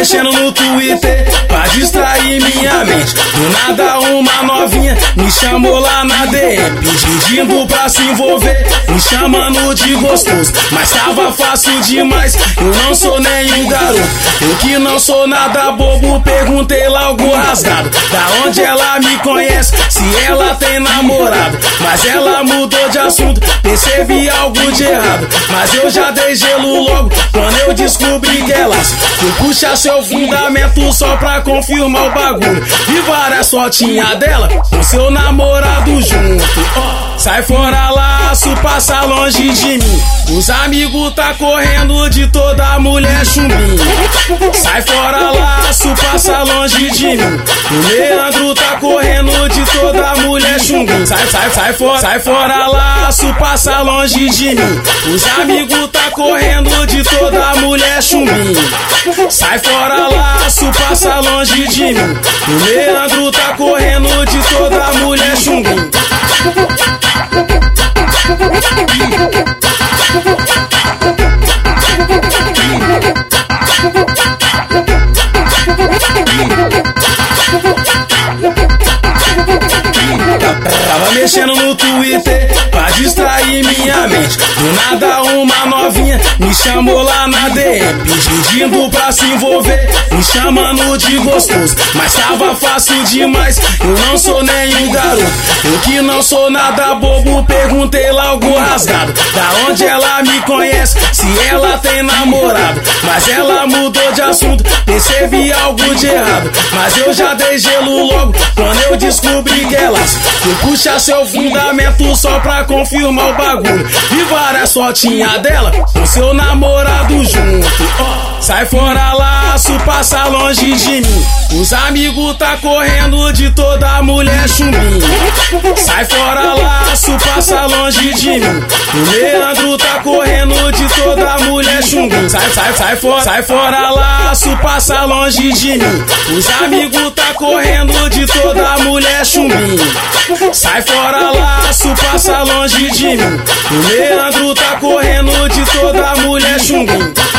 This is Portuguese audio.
mexendo no Twitter pra distrair minha mente. Do nada uma novinha me chamou lá na DM, pedindo pra se envolver, me chamando de gostoso. Mas tava fácil demais, eu não sou nenhum garoto. Eu que não sou nada bobo, perguntei logo rasgado. Da onde ela me conhece, se ela tem namorado. Mas ela mudou de assunto, percebi algo de errado. Mas eu já dei gelo logo quando eu descobri que elas fui puxar seu fundamento só pra confirmar bagulho. E várias fotinhas dela com seu namorado junto. Sai fora laço, passa longe de mim. Os amigos tá correndo de toda mulher chumbinha. Sai fora laço, passa longe de mim. O Leandro Sai, sai, sai fora, sai fora laço, passa longe de mim. Os amigos tá correndo de toda mulher chumbinha. Sai fora laço, passa longe de mim. O Leandro tá correndo de toda mulher chumbinha. Mexendo no Twitter pra distrair minha mente. Do nada uma novinha me chamou lá na DM, pedindo pra se envolver, me chamando de gostoso. Mas tava fácil demais, eu não sou nenhum garoto. Eu que não sou nada bobo, perguntei logo rasgado. Da onde ela me conhece, se ela tem namorado. Mas ela mudou de assunto, percebi algo de errado. Mas eu já dei gelo logo quando eu descobri que elas fui puxar seu fundamento só pra confirmar o bagulho. E várias fotinhas dela com seu namorado junto. Sai fora laço, passa longe de mim. Os amigos tá correndo de toda mulher chumbinha. Sai fora laço, passa longe de mim. O Leandro tá correndo de toda mulher chumbinha. Sai, sai, sai fora, sai fora laço, passa longe de mim. Os amigos tá correndo de toda mulher chumbinha. Sai fora laço, passa longe de mim. O Leandro tá correndo de toda mulher chumbinha.